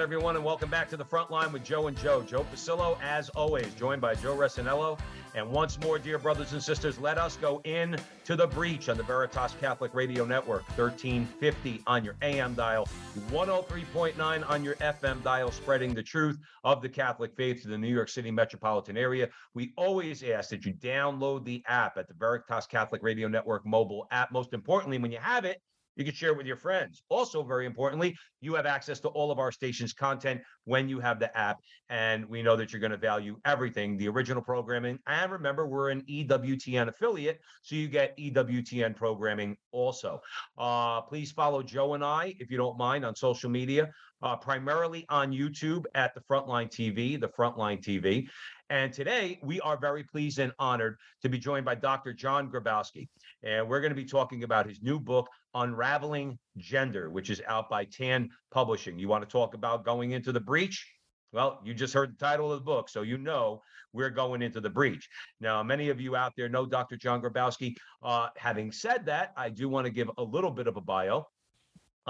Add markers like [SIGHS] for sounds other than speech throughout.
Everyone, and welcome back to the front line with Joe and Joe. Joe Pasillo, as always, joined by Joe Resinello. And once more, dear brothers and sisters, let us go in to the breach on the Veritas Catholic Radio Network, 1350 on your AM dial, 103.9 on your FM dial, spreading the truth of the Catholic faith to the New York City metropolitan area. We always ask that you download the app at the Veritas Catholic Radio Network mobile app. Most importantly, when you have it, you can share it with your friends. Also, very importantly, you have access to all of our station's content when you have the app. And we know that you're going to value everything the original programming. And remember, we're an EWTN affiliate, so you get EWTN programming also. Uh, please follow Joe and I, if you don't mind, on social media, uh, primarily on YouTube at the Frontline TV, the Frontline TV. And today we are very pleased and honored to be joined by Dr. John Grabowski. And we're going to be talking about his new book, Unraveling Gender, which is out by Tan Publishing. You want to talk about going into the breach? Well, you just heard the title of the book, so you know we're going into the breach. Now, many of you out there know Dr. John Grabowski. Uh, having said that, I do want to give a little bit of a bio.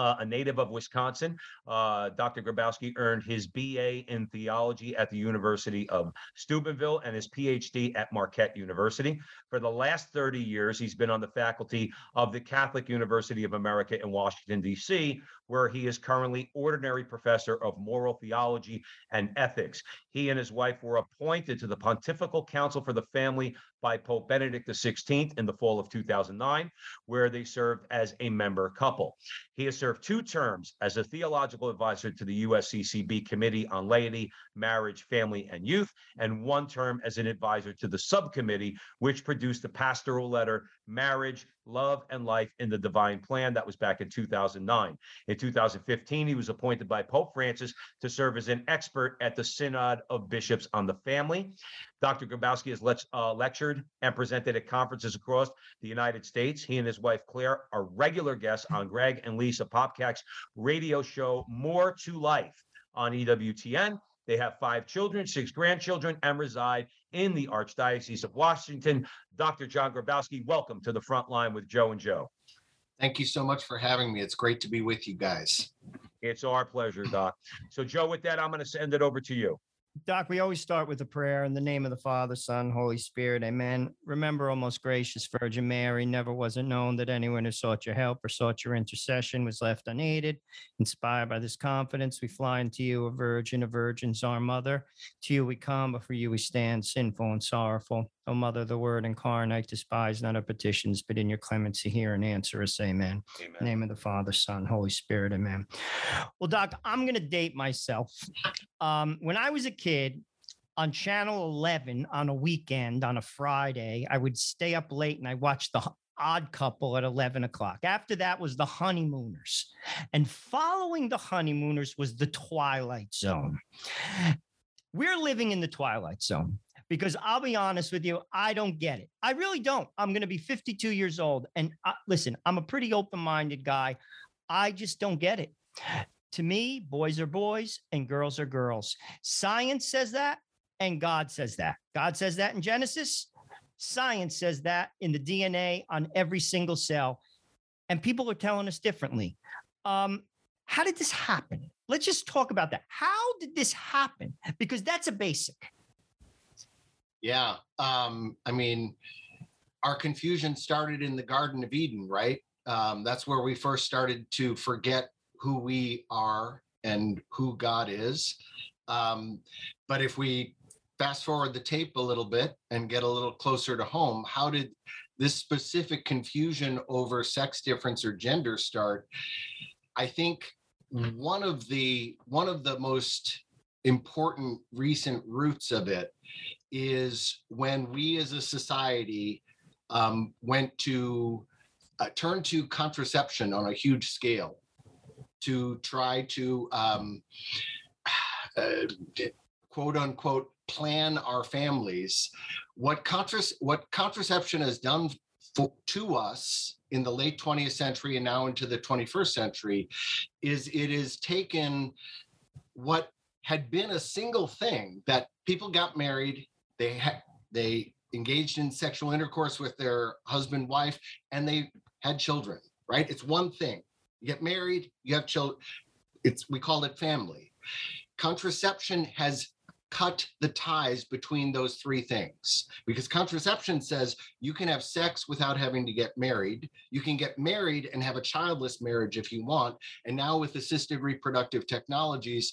Uh, a native of Wisconsin, uh, Dr. Grabowski earned his BA in theology at the University of Steubenville and his PhD at Marquette University. For the last 30 years, he's been on the faculty of the Catholic University of America in Washington, D.C., where he is currently ordinary professor of moral theology and ethics. He and his wife were appointed to the Pontifical Council for the Family by Pope Benedict XVI in the fall of 2009, where they served as a member couple. He has served two terms as a theological advisor to the USCCB Committee on Laity, Marriage, Family, and Youth, and one term as an advisor to the subcommittee, which produced the pastoral letter Marriage, Love, and Life in the Divine Plan. That was back in 2009. In 2015, he was appointed by Pope Francis to serve as an expert at the Synod of Bishops on the Family. Dr. Grabowski has le- uh, lectured and presented at conferences across the United States. He and his wife Claire are regular guests on Greg and Lisa Popcak's radio show More to Life on EWTN. They have five children, six grandchildren, and reside in the Archdiocese of Washington. Dr. John Grabowski, welcome to the front line with Joe and Joe. Thank you so much for having me. It's great to be with you guys. It's our pleasure, Doc. So, Joe, with that, I'm going to send it over to you. Doc, we always start with a prayer in the name of the Father, Son, Holy Spirit. Amen. Remember, O most gracious Virgin Mary, never was it known that anyone who sought your help or sought your intercession was left unaided. Inspired by this confidence, we fly into you, a virgin, a virgin's our mother. To you we come, but for you we stand, sinful and sorrowful. O Mother, the Word incarnate, despise not our petitions, but in your clemency hear and answer us. Amen. Amen. name of the Father, Son, Holy Spirit. Amen. Well, Doc, I'm going to date myself. Um, when I was a kid, on channel 11 on a weekend on a Friday, I would stay up late and I watched the odd couple at 11 o'clock. After that was the honeymooners. And following the honeymooners was the Twilight Zone. We're living in the Twilight Zone because I'll be honest with you, I don't get it. I really don't. I'm going to be 52 years old. And uh, listen, I'm a pretty open minded guy. I just don't get it. To me, boys are boys and girls are girls. Science says that, and God says that. God says that in Genesis. Science says that in the DNA on every single cell. And people are telling us differently. Um, how did this happen? Let's just talk about that. How did this happen? Because that's a basic. Yeah. Um, I mean, our confusion started in the Garden of Eden, right? Um, that's where we first started to forget who we are and who God is. Um, but if we fast forward the tape a little bit and get a little closer to home, how did this specific confusion over sex difference or gender start? I think one of the one of the most important recent roots of it is when we as a society um, went to uh, turn to contraception on a huge scale to try to um, [SIGHS] uh, quote unquote plan our families. What, contras- what contraception has done to us in the late 20th century and now into the 21st century is it is taken what had been a single thing that people got married, they had they engaged in sexual intercourse with their husband, wife, and they had children, right? It's one thing. You get married, you have children. It's we call it family. Contraception has cut the ties between those three things because contraception says you can have sex without having to get married you can get married and have a childless marriage if you want and now with assisted reproductive technologies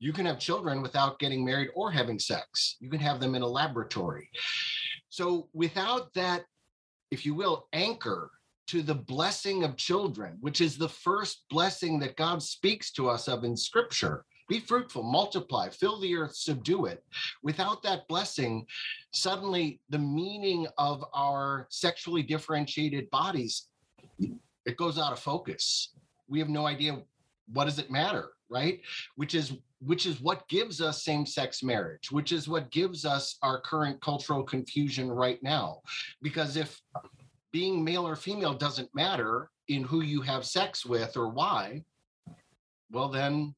you can have children without getting married or having sex you can have them in a laboratory so without that if you will anchor to the blessing of children which is the first blessing that god speaks to us of in scripture be fruitful, multiply, fill the earth, subdue it. Without that blessing, suddenly the meaning of our sexually differentiated bodies it goes out of focus. We have no idea what does it matter, right? Which is which is what gives us same-sex marriage, which is what gives us our current cultural confusion right now. Because if being male or female doesn't matter in who you have sex with or why, well then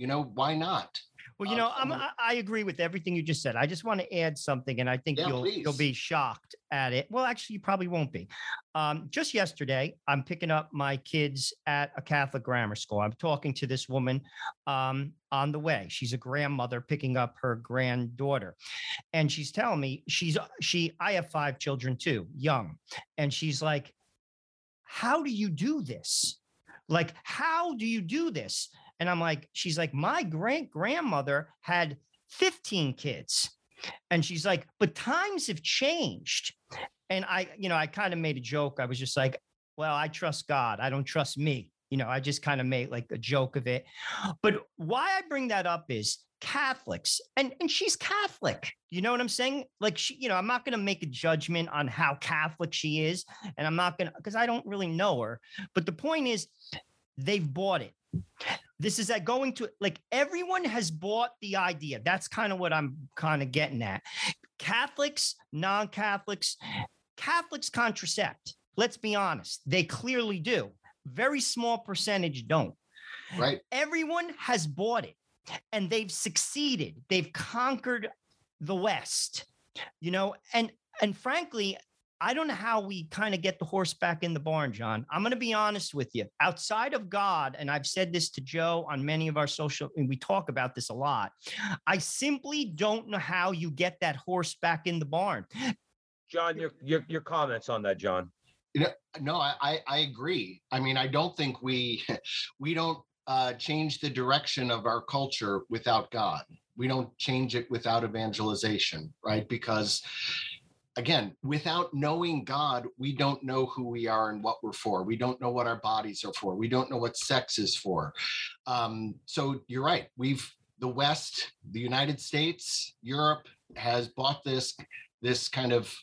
you know, why not? Well, you know, I'm, I I agree with everything you just said. I just want to add something, and I think Yeah, you'll you'll be shocked at it. Well, actually, you probably won't be. Um, just yesterday, I'm picking up my kids at a Catholic grammar school. I'm talking to this woman um, on the way. She's a grandmother picking up her granddaughter, and she's telling me she's she. I have five children too, young, and she's like, "How do you do this? Like, how do you do this?" And I'm like, she's like, my great grandmother had 15 kids. And she's like, but times have changed. And I, you know, I kind of made a joke. I was just like, well, I trust God. I don't trust me. You know, I just kind of made like a joke of it. But why I bring that up is Catholics, and, and she's Catholic. You know what I'm saying? Like, she, you know, I'm not going to make a judgment on how Catholic she is. And I'm not going to, because I don't really know her. But the point is, they've bought it this is that going to like everyone has bought the idea. That's kind of what i'm kind of getting at. Catholics non-catholics catholics contracept. Let's be honest they clearly do. Very small percentage don't. Right. everyone has bought it and they've succeeded. They've conquered the west you know? And and frankly i don't know how we kind of get the horse back in the barn john i'm going to be honest with you outside of god and i've said this to joe on many of our social and we talk about this a lot i simply don't know how you get that horse back in the barn John, your, your your comments on that, John. No, I, I, I agree. I mean, I don't think we [LAUGHS] we don't uh, change the direction of our culture without God. We don't change it without evangelization, right? Because again, without knowing God, we don't know who we are and what we're for. We don't know what our bodies are for. We don't know what sex is for. Um, so you're right. We've the West, the United States, Europe has bought this this kind of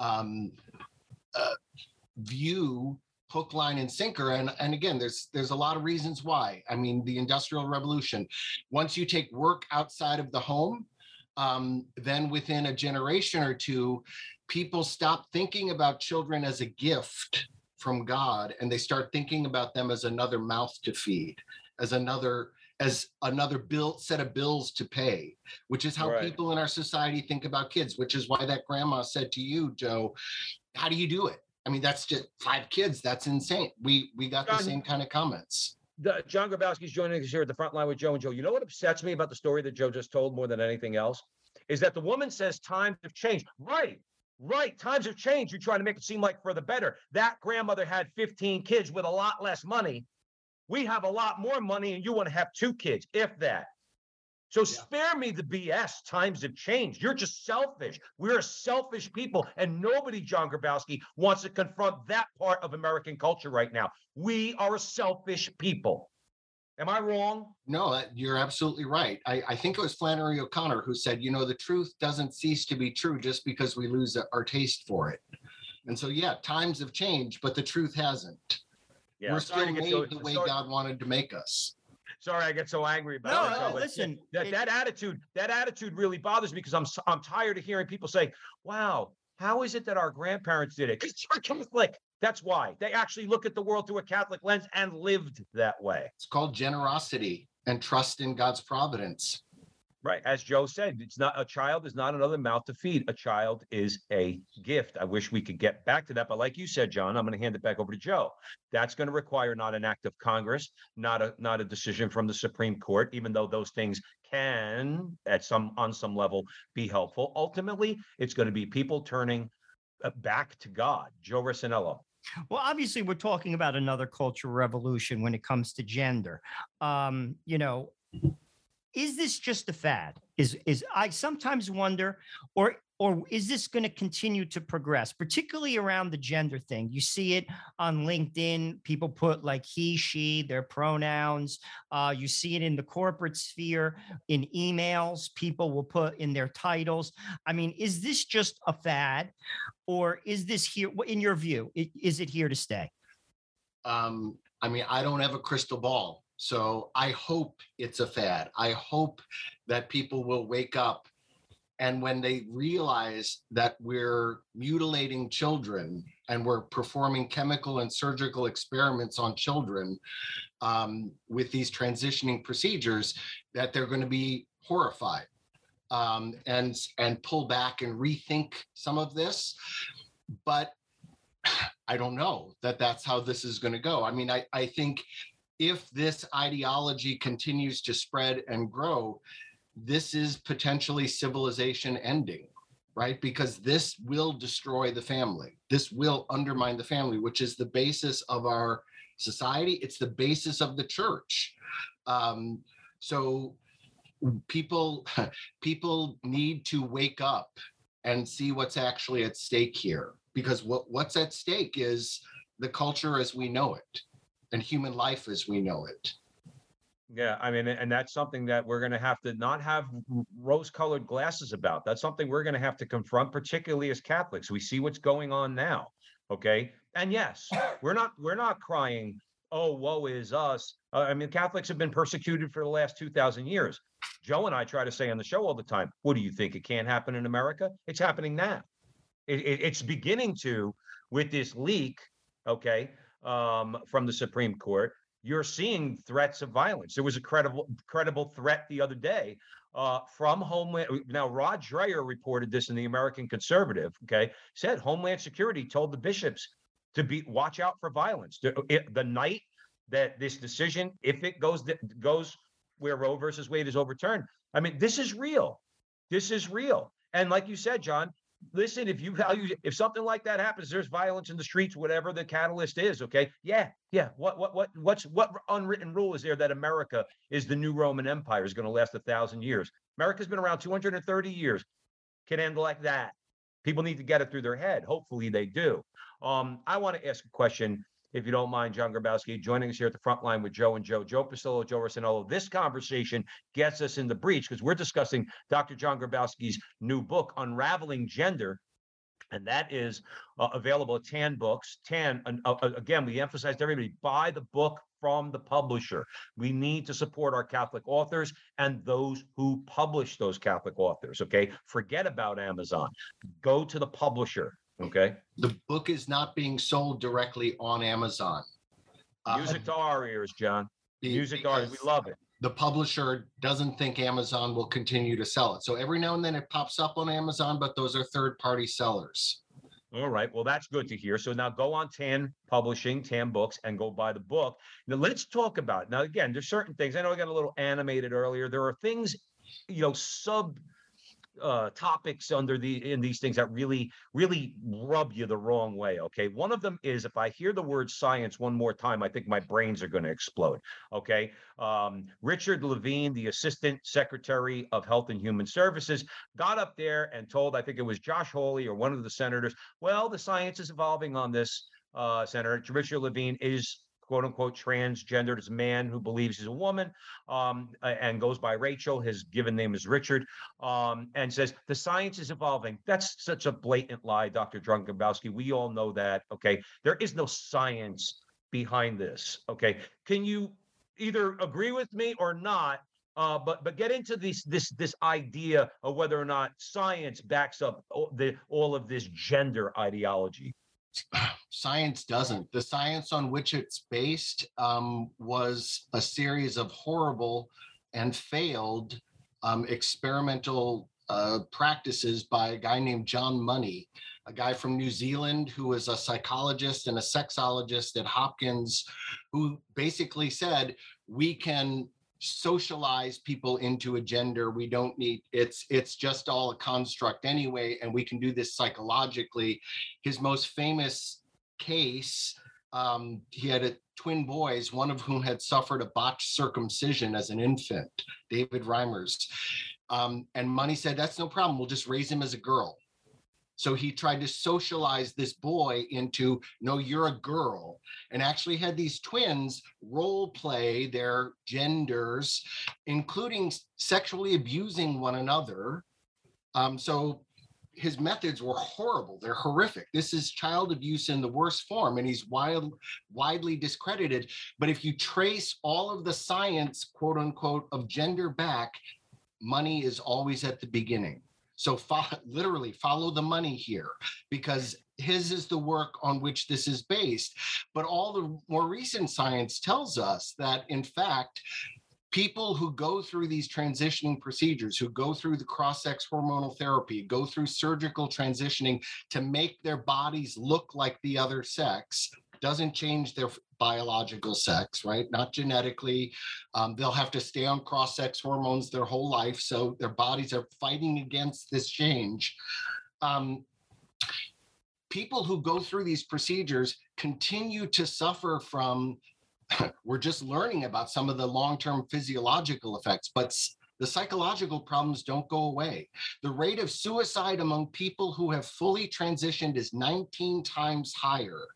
um, uh, view hook line and sinker and and again there's there's a lot of reasons why i mean the industrial revolution once you take work outside of the home um, then within a generation or two people stop thinking about children as a gift from god and they start thinking about them as another mouth to feed as another as another bill set of bills to pay which is how Right. people in our society think about kids which is why that grandma said to you joe how do you do it? I mean that's just five kids that's insane. We we got the same kind of comments The, John Grabowski's joining us here at the front line with Joe and Joe. You know what upsets me about the story that Joe just told more than anything else? Is that the woman says times have changed. Right. Right. Times have changed. You're trying to make it seem like for the better. That grandmother had 15 kids with a lot less money. We have a lot more money and you want to have two kids, if that. So spare me the BS. Times have changed. You're just selfish. We're a selfish people, and nobody, John Grabowski, wants to confront that part of American culture right now. We are a selfish people. Am I wrong? no uh, you're absolutely right I, I think it was flannery o'connor who said you know the truth doesn't cease to be true just because we lose our taste for it And so, yeah, times have changed, but the truth hasn't. Yeah, We're still made so- the way sorry- God wanted to make us. Sorry, I get so angry about No, it. no, but listen, That it- that attitude, that attitude really bothers me because I'm s- I'm tired of hearing people say, "Wow, how is it that our grandparents did it?" Because you're Catholic. That's why they actually look at the world through a Catholic lens and lived that way. It's called generosity and trust in God's providence. Right. As Joe said, it's not a child is not another mouth to feed. A child is a gift. I wish we could get back to that. But like you said, John, I'm going to hand it back over to Joe. That's going to require not an act of Congress, not a not a decision from the Supreme Court, even though those things can at some on some level be helpful. Ultimately, it's going to be people turning uh, back to God. Joe Rossinello. Well, obviously, we're talking about another cultural revolution when it comes to gender. Um, you know, is this just a fad? Is is I sometimes wonder, or or is this going to continue to progress, particularly around the gender thing? You see it on LinkedIn. People put like he, she, their pronouns. Uh, you see it in the corporate sphere, in emails. People will put in their titles. I mean, is this just a fad, or is this here? In your view, is it here to stay? Um, I mean, I don't have a crystal ball. So I hope it's a fad. I hope that people will wake up and when they realize that we're mutilating children and we're performing chemical and surgical experiments on children um, with these transitioning procedures, that they're going to be horrified um, and and pull back and rethink some of this. But [SIGHS] I don't know that that's how this is going to go. I mean, I, I think if this ideology continues to spread and grow, this is potentially civilization ending, right? Because this will destroy the family. This will undermine the family, which is the basis of our society. It's the basis of the church. Um, so people [LAUGHS] people need to wake up and see what's actually at stake here because what, what's at stake is the culture as we know it and human life as we know it Yeah, I mean, and that's something that we're going to have to not have rose-colored glasses about. That's something we're going to have to confront, particularly as Catholics. We see what's going on now. Okay, and yes, we're not we're not crying, "Oh, woe is us." Uh, I mean, Catholics have been persecuted for the last two thousand years. Joe and I try to say on the show all the time, "What do you think? It can't happen in America? It's happening now. It, it, it's beginning to with this leak." Okay, um, from the Supreme Court you're seeing threats of violence. There was a credible credible threat the other day uh, from Homeland. Now, Rod Dreher reported this in the American Conservative. Okay, said Homeland Security told the bishops to be watch out for violence. The, it- the night that this decision, if it goes goes where Roe versus Wade is overturned, I mean, this is real. This is real. And like you said, John, listen, if you value, if something like that happens, there's violence in the streets, whatever the catalyst is. Okay. Yeah. Yeah. What, what, what, what's, what unwritten rule is there that America is the new Roman Empire is going to last a thousand years? America's been around 230 years. Can end like that. People need to get it through their head. Hopefully they do. Um, I want to ask a question, if you don't mind, John Grabowski, joining us here at the front line with Joe and Joe, Joe Pasillo, Joe Rossinello. This conversation gets us in the breach because we're discussing Dr. John Grabowski's new book, Unraveling Gender. And that is uh, available at Tan Books. Tan, uh, again, we emphasized everybody buy the book from the publisher. We need to support our Catholic authors and those who publish those Catholic authors. Okay. Forget about Amazon. Go to the publisher. Okay. the book is not being sold directly on amazon Uh, Music to our ears, John. be- Music to ours. We love it. the publisher doesn't think amazon will continue to sell it so every now and then it pops up on amazon but those are third party sellers All right. Well, that's good to hear. So now go on Tan Publishing, Tan Books, and go buy the book. Now let's talk about it. Now again, there's certain things. I know I got a little animated earlier. There are things, you know, sub uh topics under the in these things that really really rub you the wrong way okay? One of them is if i hear the word science one more time i think my brains are going to explode okay? Um richard levine the assistant secretary of health and human services got up there and told i think it was josh hawley or one of the senators well the science is evolving on this uh senator richard levine is quote unquote transgendered as a man who believes he's a woman um, and goes by Rachel. His given name is Richard, um, and says the science is evolving. That's such a blatant lie, Dr. Drunkabowski. We all know that. Okay, there is no science behind this. Okay, can you either agree with me or not? Uh, but but get into this this this idea of whether or not science backs up the all of this gender ideology. [SIGHS] Science doesn't. The science on which it's based um, was a series of horrible and failed um, experimental uh, practices by a guy named John Money, a guy from New Zealand who was a psychologist and a sexologist at Hopkins, who basically said we can socialize people into a gender. We don't need it's it's just all a construct anyway and we can do this psychologically. His most famous case um, he had a, twin boys one of whom had suffered a botched circumcision as an infant david reimers. Um, and money said that's no problem. We'll just raise him as a girl so he tried to socialize this boy into, no, you're a girl, and actually had these twins role play their genders, including sexually abusing one another. Um, so his methods were horrible. They're horrific. This is child abuse in the worst form, and he's wild, widely discredited. But if you trace all of the science, quote unquote, of gender back, money is always at the beginning. So fo- literally follow the money here because his is the work on which this is based. But all the more recent science tells us that, in fact, people who go through these transitioning procedures, who go through the cross sex hormonal therapy, go through surgical transitioning to make their bodies look like the other sex, doesn't change their biological sex, right? Not genetically. Um, they'll have to stay on cross sex hormones their whole life. So their bodies are fighting against this change. Um, people who go through these procedures continue to suffer from, [CLEARS THROAT] we're just learning about some of the long term physiological effects, but the psychological problems don't go away. The rate of suicide among people who have fully transitioned is 19 times higher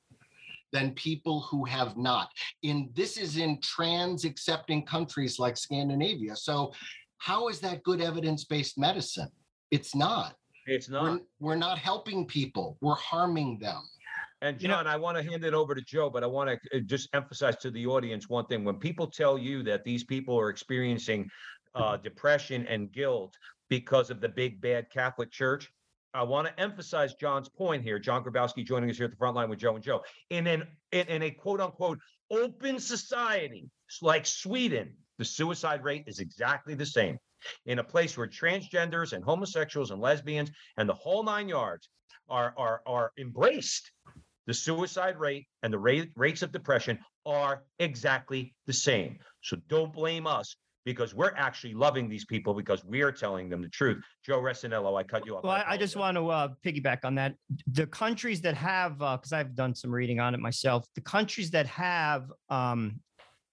than people who have not. In this is in trans accepting countries like Scandinavia. So how is that good evidence-based medicine? It's not. It's not. We're, we're not helping people. We're harming them. And You know- John, I want to hand it over to Joe, but I want to just emphasize to the audience one thing. When people tell you that these people are experiencing uh, depression and guilt because of the big bad Catholic Church, I want to emphasize John's point here. John Grabowski joining us here at the front line with Joe and Joe. In an in, in a quote unquote open society like Sweden, the suicide rate is exactly the same. In a place where transgenders and homosexuals and lesbians and the whole nine yards are are are embraced, the suicide rate and the rate, rates of depression are exactly the same. So don't blame us because we're actually loving these people because we are telling them the truth. Joe Resinello, I cut you off. Well, I, I just want to uh, piggyback on that. The countries that have, because I've done some reading on it myself, the countries that have um,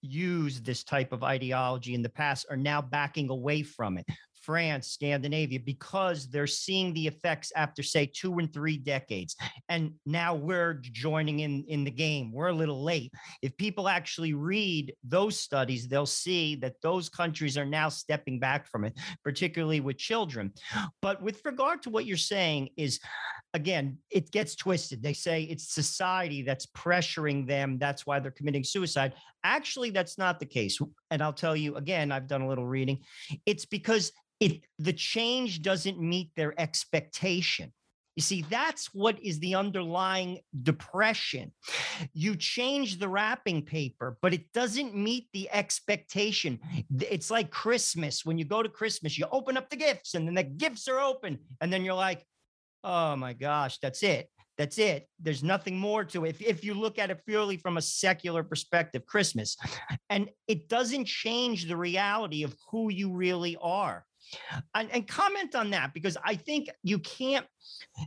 used this type of ideology in the past are now backing away from it. France, Scandinavia, because they're seeing the effects after, say, two and three decades. And now we're joining in in the game. We're a little late. If people actually read those studies, they'll see that those countries are now stepping back from it, particularly with children. But with regard to what you're saying, is again, it gets twisted. They say it's society that's pressuring them. That's why they're committing suicide. Actually, that's not the case. And I'll tell you again, I've done a little reading. It's because it the change doesn't meet their expectation. You see, that's what is the underlying depression. You change the wrapping paper, but it doesn't meet the expectation. It's like Christmas. When you go to Christmas, you open up the gifts and then the gifts are open. And then you're like, oh my gosh, that's it. That's it. There's nothing more to it. If, if you look at it purely from a secular perspective, Christmas, and it doesn't change the reality of who you really are. And, and comment on that because I think you can't.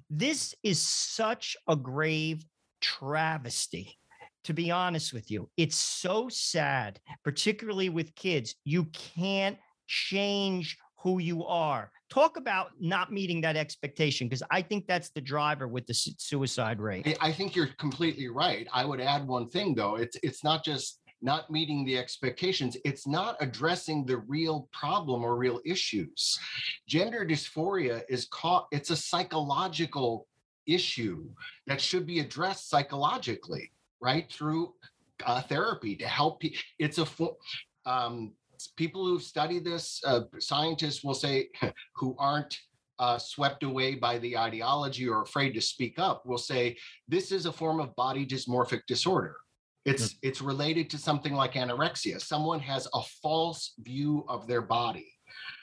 This is such a grave travesty. To be honest with you, it's so sad, particularly with kids. You can't change who you are. Talk about not meeting that expectation because I think that's the driver with the su- suicide rate. I think you're completely right. I would add one thing though. It's it's not just not meeting the expectations. It's not addressing the real problem or real issues. Gender dysphoria is caught, it's a psychological issue that should be addressed psychologically, right? Through uh, therapy to help people. It's a fo- um, people who've studied this, uh, scientists will say, [LAUGHS] who aren't uh, swept away by the ideology or afraid to speak up, will say this is a form of body dysmorphic disorder. It's it's related to something like anorexia. Someone has a false view of their body.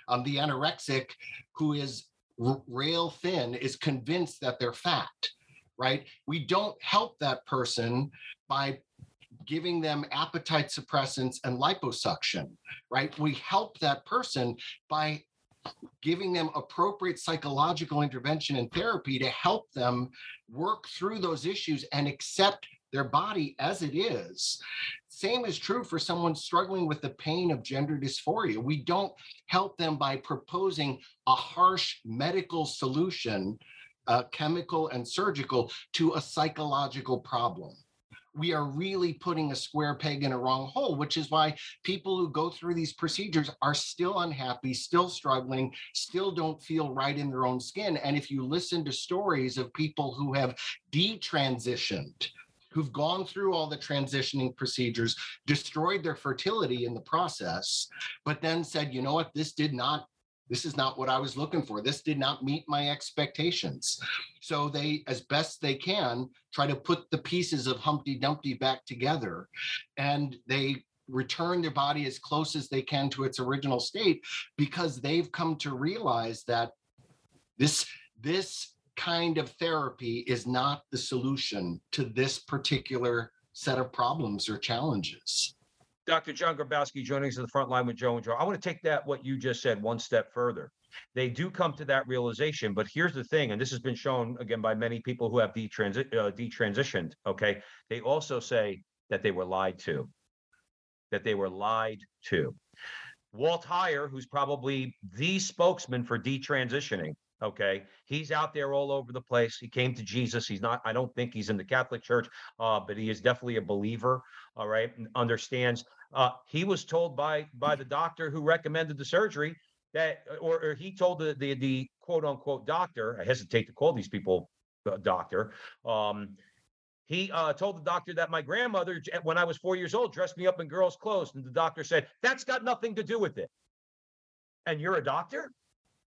Um, the anorexic, who is r- rail thin, is convinced that they're fat. Right? We don't help that person by giving them appetite suppressants and liposuction. Right? We help that person by giving them appropriate psychological intervention and therapy to help them work through those issues and accept their body as it is. Same is true for someone struggling with the pain of gender dysphoria. We don't help them by proposing a harsh medical solution, uh, chemical and surgical, to a psychological problem. We are really putting a square peg in a wrong hole, which is why people who go through these procedures are still unhappy, still struggling, still don't feel right in their own skin. And if you listen to stories of people who have detransitioned, who've gone through all the transitioning procedures, destroyed their fertility in the process, but then said, you know what, this did not, this is not what I was looking for. This did not meet my expectations. So they, as best they can, try to put the pieces of Humpty Dumpty back together. And they return their body as close as they can to its original state because they've come to realize that this this kind of therapy is not the solution to this particular set of problems or challenges. Dr. John Grabowski joining us at the front line with Joe and Joe. I want to take that, what you just said, one step further. They do come to that realization, but here's the thing, and this has been shown again by many people who have detransi- uh, detransitioned. Okay. They also say that they were lied to, that they were lied to. Walt Heyer, who's probably the spokesman for detransitioning, okay, he's out there all over the place. He came to Jesus. He's not, I don't think he's in the Catholic Church, uh, but he is definitely a believer, all right, and understands uh, he was told by by the doctor who recommended the surgery that, or, or he told the, the the quote unquote doctor. I hesitate to call these people uh, doctor. Um, he uh, told the doctor that my grandmother, when I was four years old, dressed me up in girls' clothes, and the doctor said that's got nothing to do with it. And you're a doctor.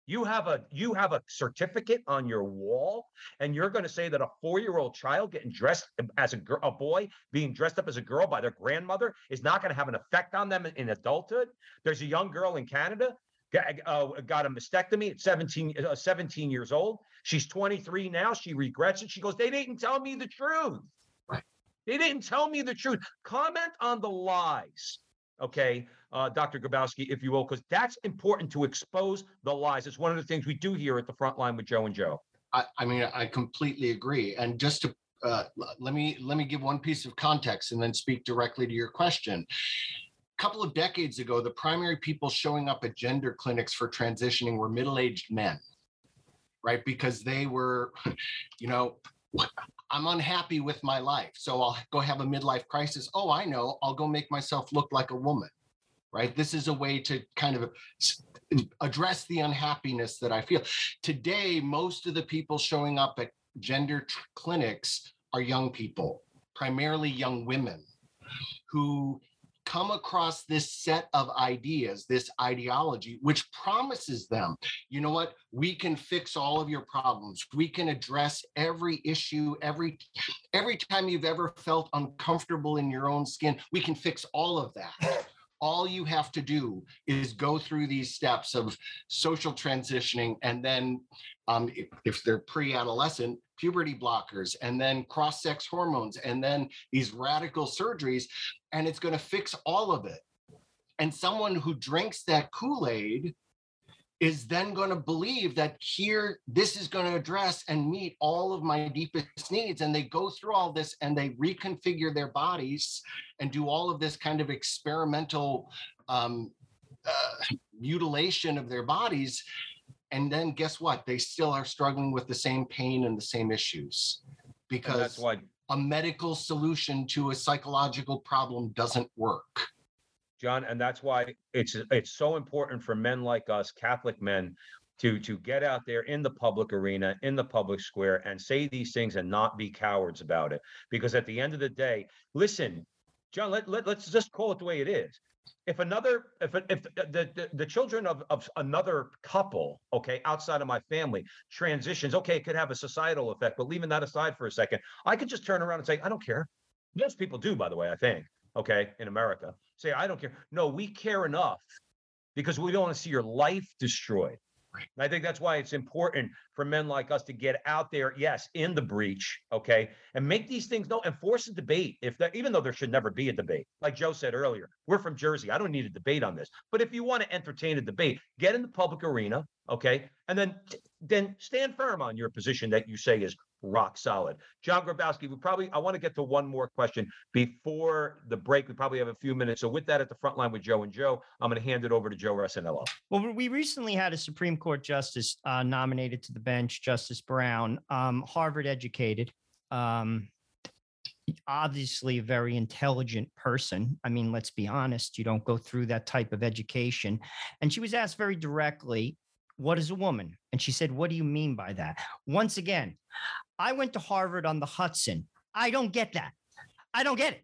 You have a you have a certificate on your wall, and you're going to say that a four-year-old child getting dressed as a girl, a boy being dressed up as a girl by their grandmother is not going to have an effect on them in, in adulthood. There's a young girl in Canada got, uh, got a mastectomy at 17, uh, 17 years old. She's 23 now. She regrets it. She goes, "They didn't tell me the truth. Right. They didn't tell me the truth. Comment on the lies." okay, uh, Dr. Grabowski, if you will, because that's important to expose the lies. It's one of the things we do here at the front line with Joe and Joe. I, I mean, I completely agree. And just to uh, let me let me give one piece of context and then speak directly to your question. A couple of decades ago, the primary people showing up at gender clinics for transitioning were middle-aged men, right? Because they were, you know, I'm unhappy with my life, so I'll go have a midlife crisis. Oh, I know, I'll go make myself look like a woman, right? This is a way to kind of address the unhappiness that I feel. Today, most of the people showing up at gender clinics are young people, primarily young women, who come across this set of ideas, this ideology, which promises them, you know what, we can fix all of your problems. We can address every issue, every every time you've ever felt uncomfortable in your own skin, we can fix all of that. All you have to do is go through these steps of social transitioning and then um, if, if they're pre-adolescent puberty blockers and then cross-sex hormones and then these radical surgeries and it's going to fix all of it. And someone who drinks that kool-aid is then going to believe that here this is going to address and meet all of my deepest needs and they go through all this and they reconfigure their bodies and do all of this kind of experimental um, uh, mutilation of their bodies. And then guess what? They still are struggling with the same pain and the same issues because that's why a medical solution to a psychological problem doesn't work. John, and that's why it's it's so important for men like us, Catholic men, to to get out there in the public arena, in the public square, and say these things and not be cowards about it. Because at the end of the day, listen, John, let, let let's just call it the way it is. If another, if if the the, the, children of, of another couple, okay, outside of my family transitions, okay, it could have a societal effect, but leaving that aside for a second, I could just turn around and say, I don't care. Most people do, by the way, I think, okay, in America say, I don't care. No, we care enough because we don't want to see your life destroyed. And I think that's why it's important for men like us to get out there, yes, in the breach, okay, and make these things known and force a debate. If that, even though there should never be a debate, like Joe said earlier, we're from Jersey. I don't need a debate on this. But if you want to entertain a debate, get in the public arena, okay, and then then stand firm on your position that you say is rock solid. John Grabowski, we probably I want to get to one more question before the break. We probably have a few minutes. So with that at the front line with Joe and Joe, I'm going to hand it over to Joe Resinello. Well, we recently had a Supreme Court justice uh, nominated to the bench, Justice Brown, um, Harvard educated, um, obviously a very intelligent person. I mean, let's be honest, you don't go through that type of education. And she was asked very directly, What is a woman? And she said, What do you mean by that? Once again, I went to Harvard on the Hudson. I don't get that. I don't get it.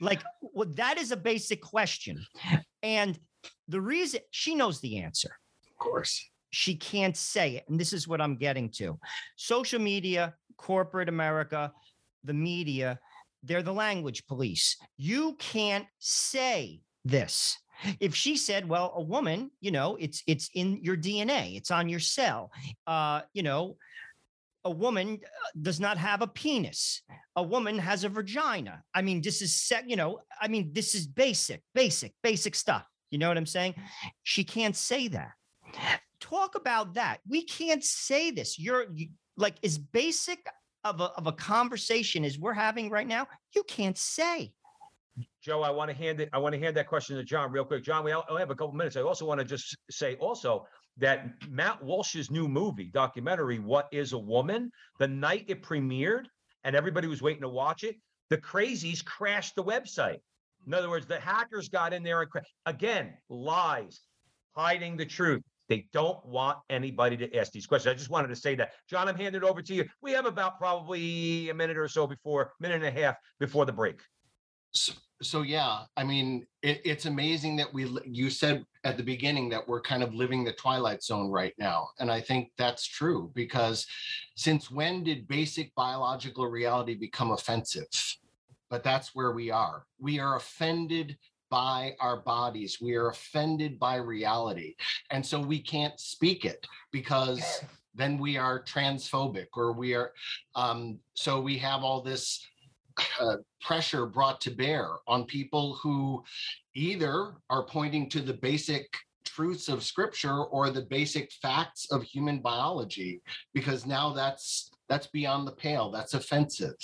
Like, well, that is a basic question. And the reason she knows the answer Of course. she can't say it. And this is what I'm getting to. Social media, corporate America, the media, they're the language police. You can't say this. If she said, well, a woman, you know, it's it's in your DNA, it's on your cell. Uh, you know, a woman uh, does not have a penis. A woman has a vagina. I mean, this is set, you know, I mean, this is basic, basic, basic stuff. You know what I'm saying? She can't say that talk about that. We can't say this. You're you, like as basic of a, of a conversation as we're having right now. You can't say. Joe, I want to hand it. I want to hand that question to John real quick. John, we only have a couple minutes. I also want to just say also that Matt Walsh's new movie documentary, "What Is a Woman," the night it premiered and everybody was waiting to watch it, the crazies crashed the website. In other words, the hackers got in there and cra- again lies, hiding the truth. They don't want anybody to ask these questions. I just wanted to say that. John, I'm handing it over to you. We have about probably a minute or so before, minute and a half before the break. So, so yeah, I mean, it, it's amazing that we. You said at the beginning that we're kind of living the twilight zone right now, and I think that's true because since when did basic biological reality become offensive? But that's where we are. We are offended by our bodies. We are offended by reality, and so we can't speak it because then we are transphobic or we are. Um, so we have all this uh, pressure brought to bear on people who either are pointing to the basic truths of scripture or the basic facts of human biology because now that's that's beyond the pale that's offensive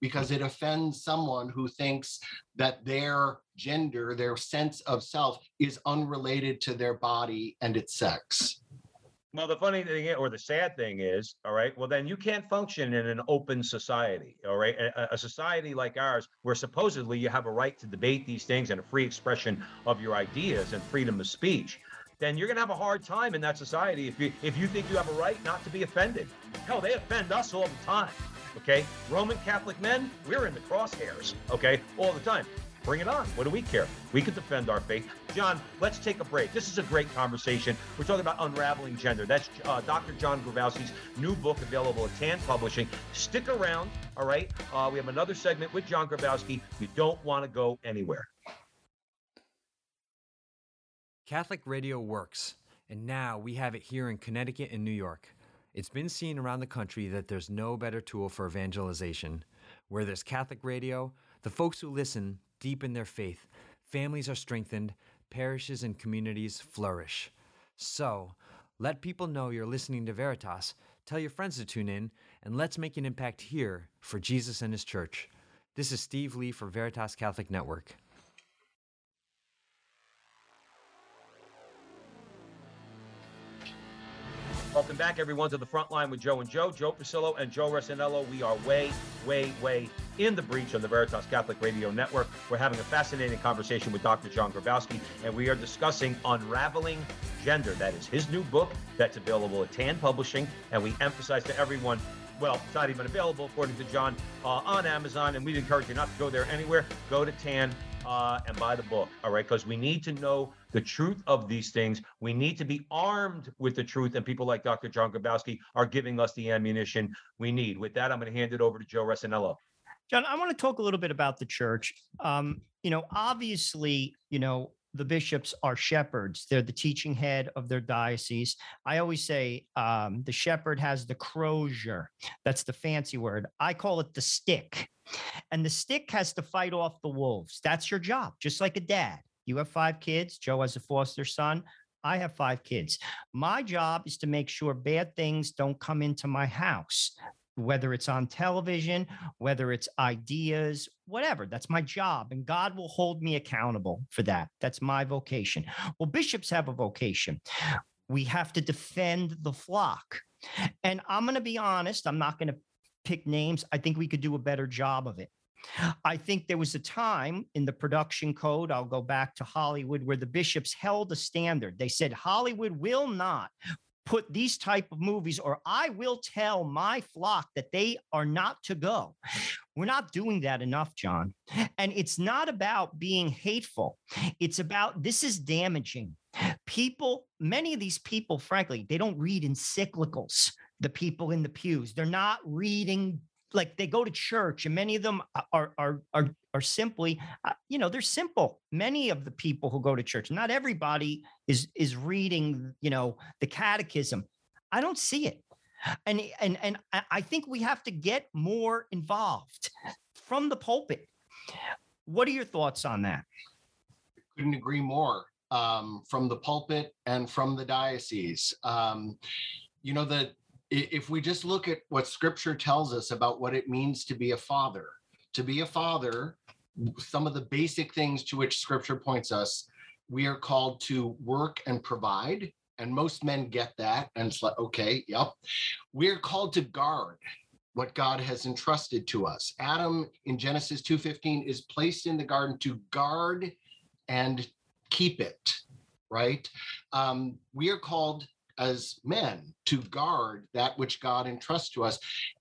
because it offends someone who thinks that their gender their sense of self is unrelated to their body and its sex Well, the funny thing, or the sad thing is, all right, well, then you can't function in an open society, all right? A, a- society like ours, where supposedly you have a right to debate these things and a free expression of your ideas and freedom of speech, then you're gonna have a hard time in that society if you if you think you have a right not to be offended. Hell, they offend us all the time. Okay, Roman Catholic men, we're in the crosshairs. Okay, all the time. Bring it on. What do we care? We can defend our faith. John, let's take a break. This is a great conversation. We're talking about unraveling gender. That's uh, Dr. John Grabowski's new book available at Tan Publishing. Stick around. All right. Uh, we have another segment with John Grabowski. You don't want to go anywhere. Catholic radio works, and now we have it here in Connecticut and New York. It's been seen around the country that there's no better tool for evangelization. Where there's Catholic radio, the folks who listen deepen their faith, families are strengthened, parishes and communities flourish. So, let people know you're listening to Veritas, tell your friends to tune in, and let's make an impact here for Jesus and His church. This is Steve Lee for Veritas Catholic Network. Welcome back, everyone, to the front line with Joe and Joe, Joe Pasillo and Joe Resinello. We are way, way, way in the breach on the Veritas Catholic Radio Network. We're having a fascinating conversation with Dr. John Grabowski, and we are discussing Unraveling Gender. That is his new book that's available at Tan Publishing, and we emphasize to everyone well, it's not even available, according to John, uh, on Amazon. And we'd encourage you not to go there anywhere. Go to Tan uh, and buy the book, all right? Because we need to know the truth of these things. We need to be armed with the truth, and people like Dr. John Grabowski are giving us the ammunition we need. With that, I'm going to hand it over to Joe Resinello. John, I want to talk a little bit about the church. Um, you know, obviously, you know, the bishops are shepherds. They're the teaching head of their diocese. I always say um, the shepherd has the crozier. That's the fancy word. I call it the stick. And the stick has to fight off the wolves. That's your job, just like a dad. You have five kids. Joe has a foster son. I have five kids. My job is to make sure bad things don't come into my house, whether it's on television, whether it's ideas, whatever. That's my job. And God will hold me accountable for that. That's my vocation. Well, bishops have a vocation. We have to defend the flock. And I'm going to be honest, I'm not going to pick names. I think we could do a better job of it. I think there was a time in the production code, I'll go back to Hollywood, where the bishops held a standard. They said Hollywood will not put these type of movies or I will tell my flock that they are not to go. We're not doing that enough, John. And it's not about being hateful. It's about this is damaging. People, many of these people, frankly, they don't read encyclicals the people in the pews. They're not reading like they go to church and many of them are are are are simply uh, you know they're simple. Many of the people who go to church not everybody is is reading you know the catechism. I don't see it. And and and i think we have to get more involved from the pulpit. What are your thoughts on that? Couldn't agree more um, from the pulpit and from the diocese. Um, you know the if we just look at what scripture tells us about what it means to be a father, to be a father, some of the basic things to which scripture points us, we are called to work and provide. And most men get that. And it's like, okay, yep. We're called to guard what God has entrusted to us. Adam in Genesis 2:15 is placed in the garden to guard and keep it, right? Um, we are called as men to guard that which God entrusts to us.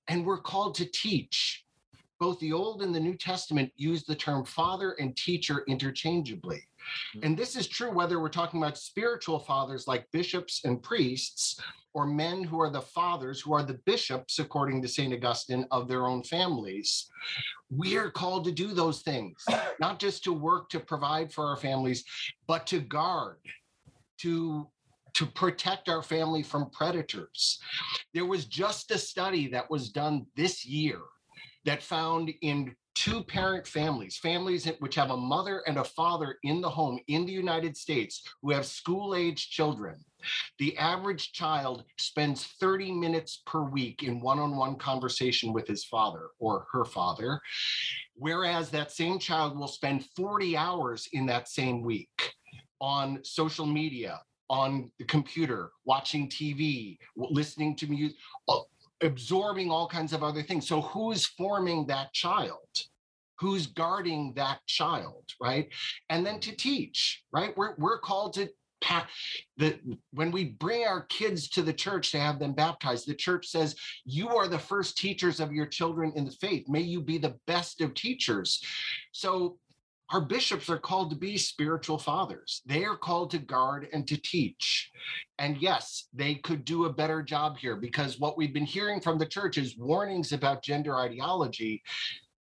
And we're called to teach. Both the Old and the New Testament use the term father and teacher interchangeably. Mm-hmm. And this is true whether we're talking about spiritual fathers like bishops and priests, or men who are the fathers, who are the bishops, according to St. Augustine, of their own families. We are called to do those things, [COUGHS] not just to work to provide for our families, but to guard, to to protect our family from predators. There was just a study that was done this year that found in two parent families, families which have a mother and a father in the home in the United States who have school age children, the average child spends 30 minutes per week in one on one conversation with his father or her father, whereas that same child will spend 40 hours in that same week on social media, on the computer, watching TV, listening to music, absorbing all kinds of other things. So, who's forming that child? Who's guarding that child, right? And then to teach, right? We're, we're called to the when we bring our kids to the church to have them baptized the church says you are the first teachers of your children in the faith may you be the best of teachers so our bishops are called to be spiritual fathers. They are called to guard and to teach. And yes, they could do a better job here because what we've been hearing from the church is warnings about gender ideology,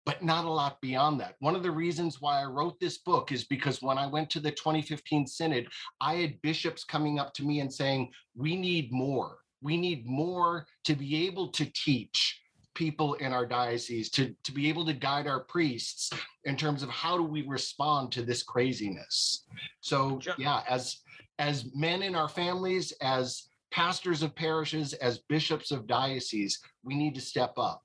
but not a lot beyond that. One of the reasons why I wrote this book is because when I went to the 2015 Synod, I had bishops coming up to me and saying, We need more. We need more to be able to teach people in our diocese to, to be able to guide our priests in terms of how do we respond to this craziness so yeah as as men in our families as pastors of parishes as bishops of dioceses we need to step up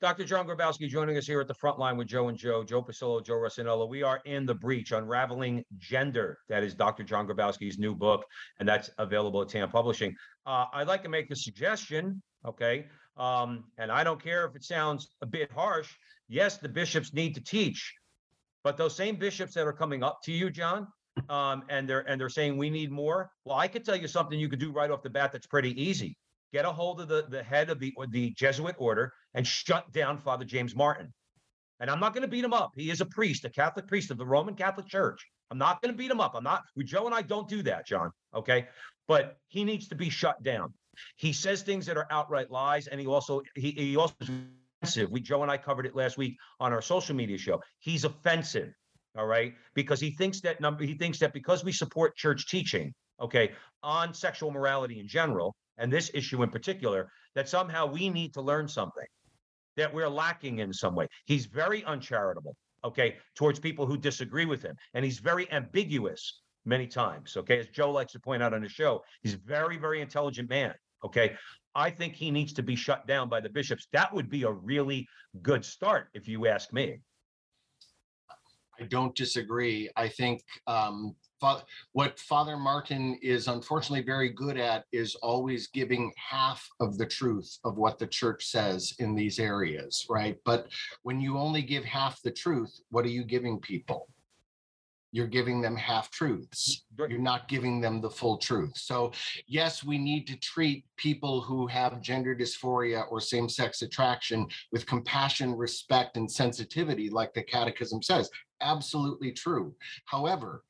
Dr. John Grabowski joining us here at the front line with Joe and Joe, Joe Pasillo, Joe Rossinello. We are in the breach, unraveling gender. That is Dr. John Grabowski's new book, and that's available at TAN Publishing. Uh, I'd like to make a suggestion, okay? Um, and I don't care if it sounds a bit harsh. Yes, the bishops need to teach, but those same bishops that are coming up to you, John, um, and they're and they're saying we need more. Well, I could tell you something you could do right off the bat that's pretty easy. Get a hold of the the head of the the Jesuit order and shut down Father James Martin. And I'm not going to beat him up. He is a priest, a Catholic priest of the Roman Catholic Church. I'm not going to beat him up. I'm not. Joe and I don't do that, John. Okay, but he needs to be shut down. He says things that are outright lies, and he also he he also is offensive. We Joe and I covered it last week on our social media show. He's offensive all right because he thinks that number he thinks that because we support church teaching okay on sexual morality in general and this issue in particular that somehow we need to learn something that we're lacking in some way he's very uncharitable okay towards people who disagree with him and he's very ambiguous many times okay as joe likes to point out on the show he's a very very intelligent man okay i think he needs to be shut down by the bishops that would be a really good start if you ask me I don't disagree. I think um, fa- what Father Martin is unfortunately very good at is always giving half of the truth of what the church says in these areas, right? But when you only give half the truth, what are you giving people? You're giving them half truths. You're not giving them the full truth. So, yes, we need to treat people who have gender dysphoria or same sex attraction with compassion, respect, and sensitivity, like the Catechism says absolutely true. However,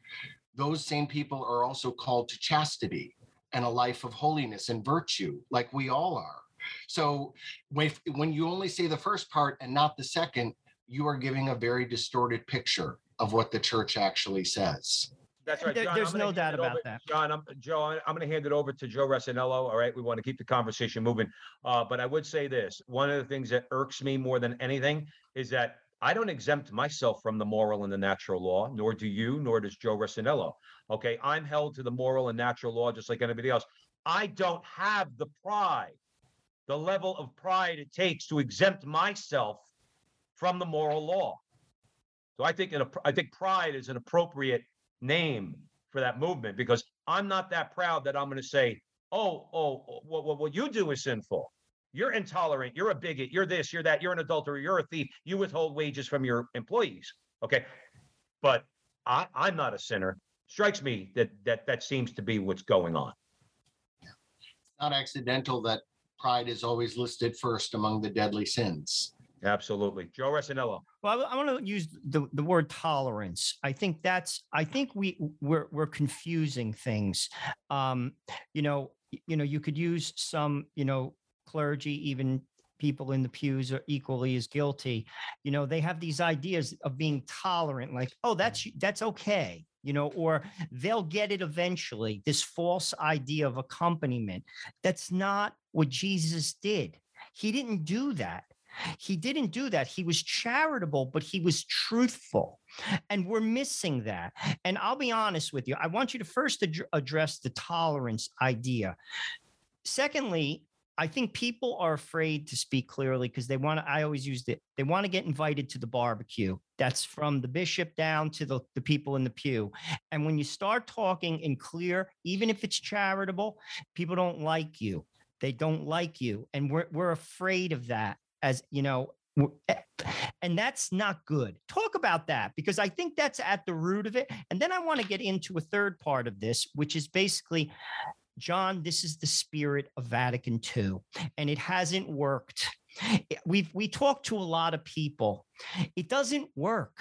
those same people are also called to chastity and a life of holiness and virtue, like we all are. So when, when you only say the first part and not the second, you are giving a very distorted picture of what the church actually says. That's right. John, there's no doubt about over- that. John, I'm Joe. I- I'm going to hand it over to Joe Resinello. All right, we want to keep the conversation moving. Uh, but I would say this: one of the things that irks me more than anything is that I don't exempt myself from the moral and the natural law, nor do you, nor does Joe Resinello. Okay, I'm held to the moral and natural law just like anybody else. I don't have the pride, the level of pride it takes to exempt myself from the moral law. So I think an, I think pride is an appropriate name for that movement because I'm not that proud that I'm going to say, oh, oh, oh, what, what, what you do is sinful. You're intolerant. You're a bigot. You're this. You're that. You're an adulterer. You're a thief. You withhold wages from your employees. Okay, but I, I'm not a sinner. Strikes me that that that seems to be what's going on. It's not accidental that pride is always listed first among the deadly sins. Absolutely, Joe Resinello. Well, I, want to use the, the word tolerance. I think that's. I think we we're we're confusing things. Um, you know, you know, you could use some, you know, clergy, even people in the pews are equally as guilty. You know, they have these ideas of being tolerant, like, oh, that's that's okay. You know, or they'll get it eventually. This false idea of accompaniment. That's not what Jesus did. He didn't do that. He didn't do that. He was charitable, but he was truthful. And we're missing that. And I'll be honest with you. I want you to first ad- address the tolerance idea. Secondly, I think people are afraid to speak clearly because they want to. I always use it. They want to get invited to the barbecue. That's from the bishop down to the, the people in the pew. And when you start talking in clear, even if it's charitable, people don't like you. They don't like you. And we're, we're afraid of that as you know eh, and that's not good. Talk about that because i think that's at the root of it and then i want to get into a third part of this which is basically john this is the spirit of vatican ii and it hasn't worked. We've we talked to a lot of people. It doesn't work.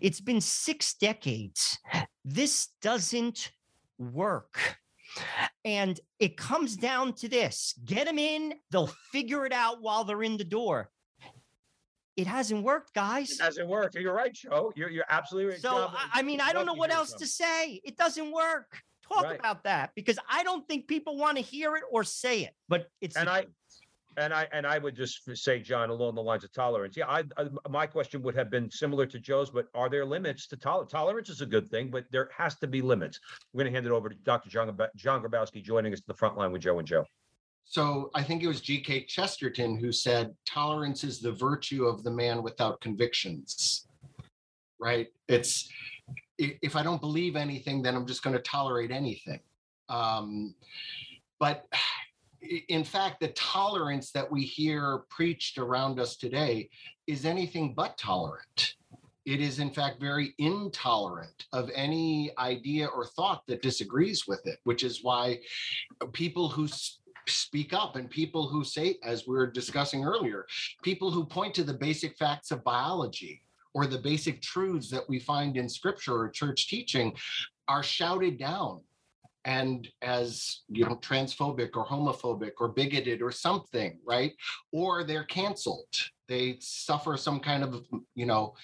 It's been six decades. This doesn't work and it comes down to this get them in, they'll figure it out while they're in the door. It hasn't worked, guys. It hasn't worked. You're right, Joe. You're you're absolutely right. So, John, I, I mean, I don't know what else to say. It doesn't work. Talk Right. about that because I don't think people want to hear it or say it, but it's And I, and I, and I would just say, John, along the lines of tolerance. Yeah, I, I, my question would have been similar to Joe's, but are there limits to tolerance? Tolerance is a good thing, but there has to be limits. We're going to hand it over to Dr. John, John Grabowski joining us to the front line with Joe and Joe. so I think it was G.K. Chesterton who said, tolerance is the virtue of the man without convictions. Right? It's if I don't believe anything, then I'm just going to tolerate anything. Um, but in fact, the tolerance that we hear preached around us today is anything but tolerant. It is, in fact, very intolerant of any idea or thought that disagrees with it, which is why people who speak up and people who say, as we were discussing earlier, people who point to the basic facts of biology or the basic truths that we find in scripture or church teaching are shouted down and as you know transphobic or homophobic or bigoted or something right? Or they're canceled. They suffer some kind of you know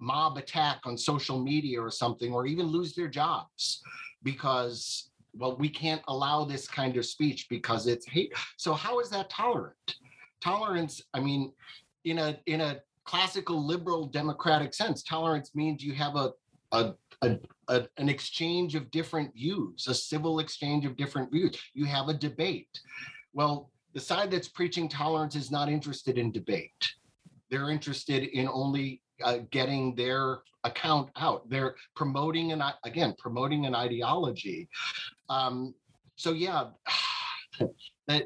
mob attack on social media or something or even lose their jobs because well we can't allow this kind of speech because it's hate so how is that tolerant? Tolerance i mean in a in a classical liberal democratic sense tolerance means you have a a, a, a, an exchange of different views a civil exchange of different views you have a debate well the side that's preaching tolerance is not interested in debate they're interested in only uh, getting their account out. They're promoting an again promoting an ideology. Um, so yeah, [SIGHS] that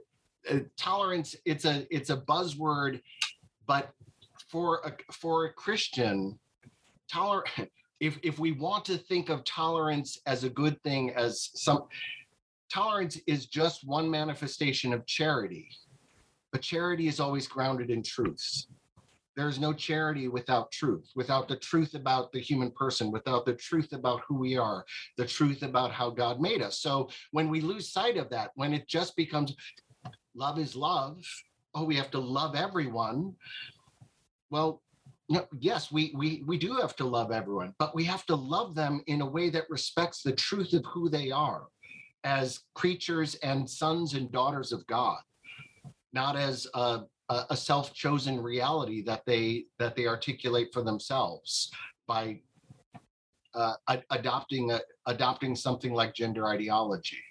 uh, tolerance it's a it's a buzzword, but for a for a Christian, toler [LAUGHS] if if we want to think of tolerance as a good thing as some tolerance is just one manifestation of charity but charity is always grounded in truths there's no charity without truth, without the truth about the human person, without the truth about who we are, the truth about how God made us. So when we lose sight of that, when it just becomes love is love, oh, we have to love everyone. Well, yes, we we we do have to love everyone, but we have to love them in a way that respects the truth of who they are as creatures and sons and daughters of God, not as a a, self-chosen reality that they that they articulate for themselves by uh, adopting a, adopting something like gender ideology.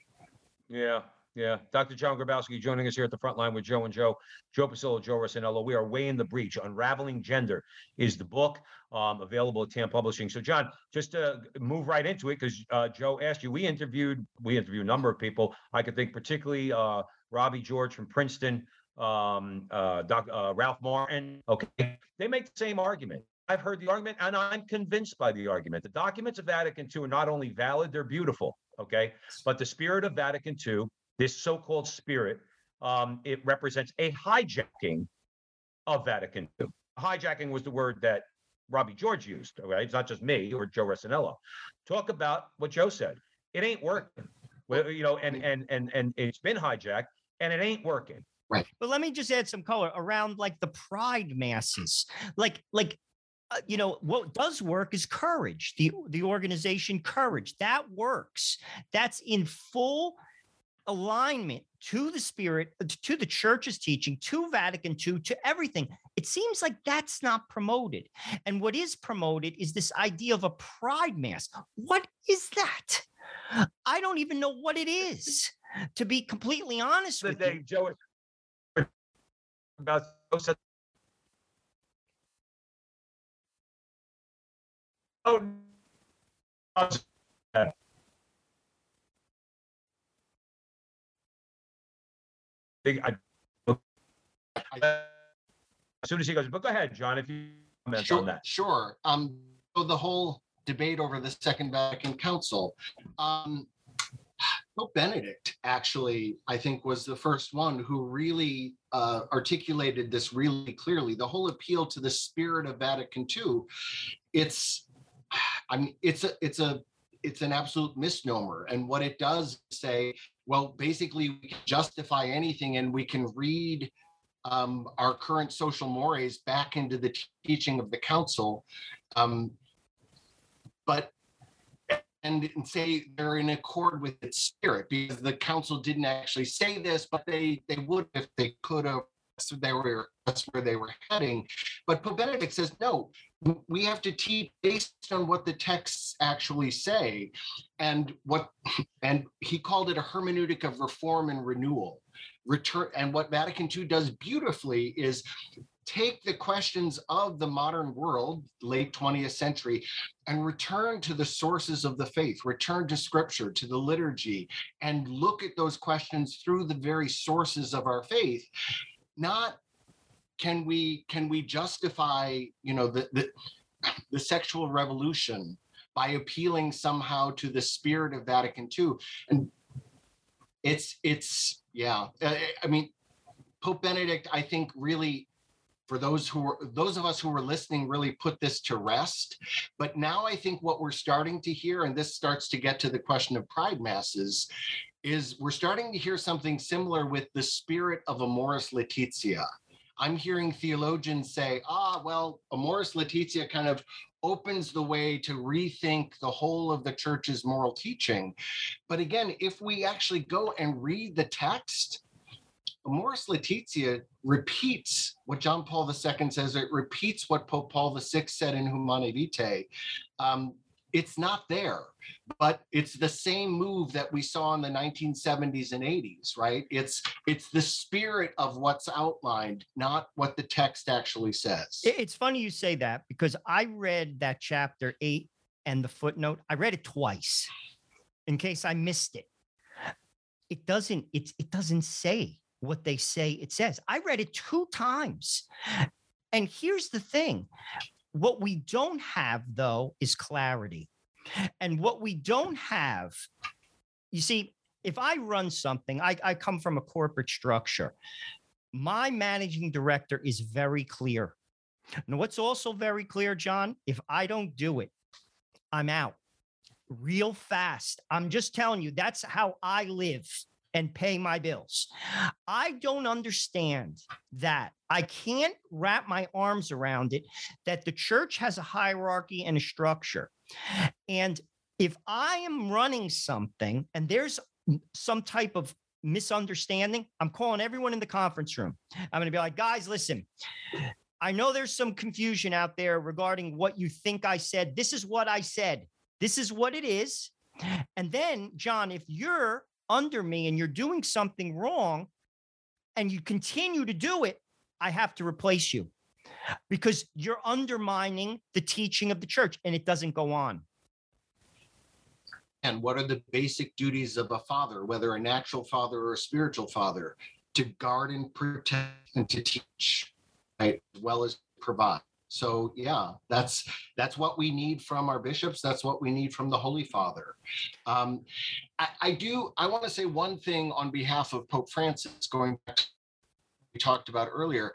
Yeah, yeah. Dr. John Grabowski joining us here at the front line with Joe and Joe, Joe Pasillo, Joe Rossinello. We are way in the breach. Unraveling Gender is the book um, available at TAN Publishing. So, John, just to move right into it, because uh, Joe asked you, we interviewed, we interviewed a number of people. I could think particularly uh, Robbie George from Princeton, um, uh, Doc, uh, Ralph Martin. Okay, they make the same argument. I've heard the argument, and I'm convinced by the argument. The documents of Vatican II are not only valid; they're beautiful. Okay, but the spirit of Vatican II, this so-called spirit, um, it represents a hijacking of Vatican II. Hijacking was the word that Robbie George used. Okay, it's not just me or Joe Rossinello. Talk about what Joe said. It ain't working. Well, you know, and and and and it's been hijacked, and it ain't working. Right. But let me just add some color around like the pride masses. Like, like uh, you know what does work is courage the the organization courage that works that's in full alignment to the spirit uh, to the church's teaching to vatican ii to everything. It seems like that's not promoted. And what is promoted is this idea of a pride mass. What is that? I don't even know what it is to be completely honest with you. Joe about oh as soon as he goes, but go ahead, John, if you comment sure, on that. Sure. Um, so the whole debate over the Second Vatican Council. Um, Pope Benedict actually, I think, was the first one who really uh, articulated this really clearly. The whole appeal to the spirit of Vatican II, it's, I mean, it's a, it's a, it's an absolute misnomer. And what it does say, well, basically, we can justify anything, and we can read um, our current social mores back into the teaching of the council. Um, but and, say they're in accord with its spirit because the council didn't actually say this, but they they would if they could have. So they were that's where they were heading. But Pope Benedict says no. We have to teach based on what the texts actually say, and what [LAUGHS] and he called it a hermeneutic of reform and renewal return and what Vatican II does beautifully is take the questions of the modern world, late 20th century, and return to the sources of the faith, return to scripture, to the liturgy, and look at those questions through the very sources of our faith. Not can we can we justify, you know, the the, the sexual revolution by appealing somehow to the spirit of Vatican II. And it's it's yeah, uh, I mean, Pope Benedict, I think, really for those who were those of us who were listening really put this to rest but now i think what we're starting to hear and this starts to get to the question of pride masses is we're starting to hear something similar with the spirit of amoris laetitia i'm hearing theologians say ah well amoris laetitia kind of opens the way to rethink the whole of the church's moral teaching but again if we actually go and read the text Amoris Laetitia repeats what John Paul II says. It repeats what Pope Paul VI said in Humanae Vitae. Um, it's not there, but it's the same move that we saw in the 1970s and 80s, right? It's it's the spirit of what's outlined, not what the text actually says. It's funny you say that because I read that chapter eight and the footnote. I read it twice in case I missed it. It doesn't. It it doesn't say what they say it says. I read it two times. And here's the thing what we don't have, though, is clarity. And what we don't have, you see, if I run something, I, I come from a corporate structure. My managing director is very clear. Now, what's also very clear, John? If I don't do it, I'm out real fast. I'm just telling you, that's how I live and pay my bills. I don't understand that. I can't wrap my arms around it that the church has a hierarchy and a structure. And if I am running something and there's some type of misunderstanding, I'm calling everyone in the conference room. I'm going to be like, guys, listen. I know there's some confusion out there regarding what you think I said. This is what I said. This is what it is. And then, John, if you're under me and you're doing something wrong and you continue to do it, I have to replace you because you're undermining the teaching of the church and it doesn't go on. And what are the basic duties of a father, whether a natural father or a spiritual father? To guard and protect and to teach, right? As well as provide. So yeah, that's that's what we need from our bishops. That's what we need from the Holy Father. Um, I, I do. I want to say one thing on behalf of Pope Francis, going back to we talked about earlier.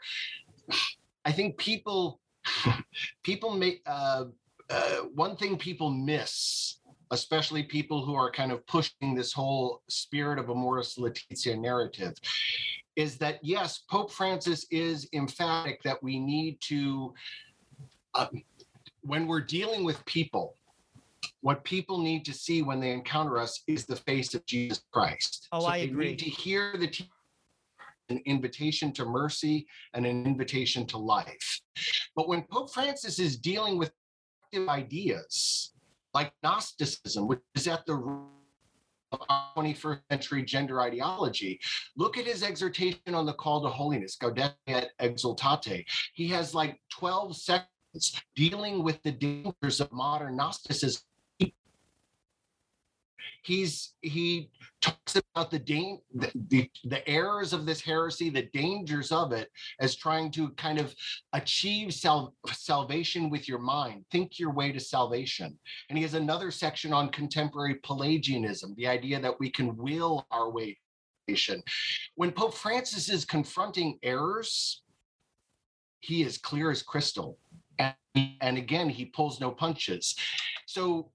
I think people [LAUGHS] people make uh, uh, one thing people miss especially people who are kind of pushing this whole spirit of Amoris Laetitia narrative, is that yes, Pope Francis is emphatic that we need to uh, when we're dealing with people, what people need to see when they encounter us is the face of Jesus Christ. Oh, so I they agree. Need to hear the te- an invitation to mercy and an invitation to life. But when Pope Francis is dealing with ideas like Gnosticism, which is at the of 21st century gender ideology. Look at his exhortation on the call to holiness, Gaudete et Exsultate. He has like 12 sections dealing with the dangers of modern Gnosticism. He's he talks about the, da- the, the the errors of this heresy, the dangers of it, as trying to kind of achieve sal- salvation with your mind, think your way to salvation. And he has another section on contemporary Pelagianism, the idea that we can will our way to salvation. When Pope Francis is confronting errors, he is clear as crystal and, and again he pulls no punches. So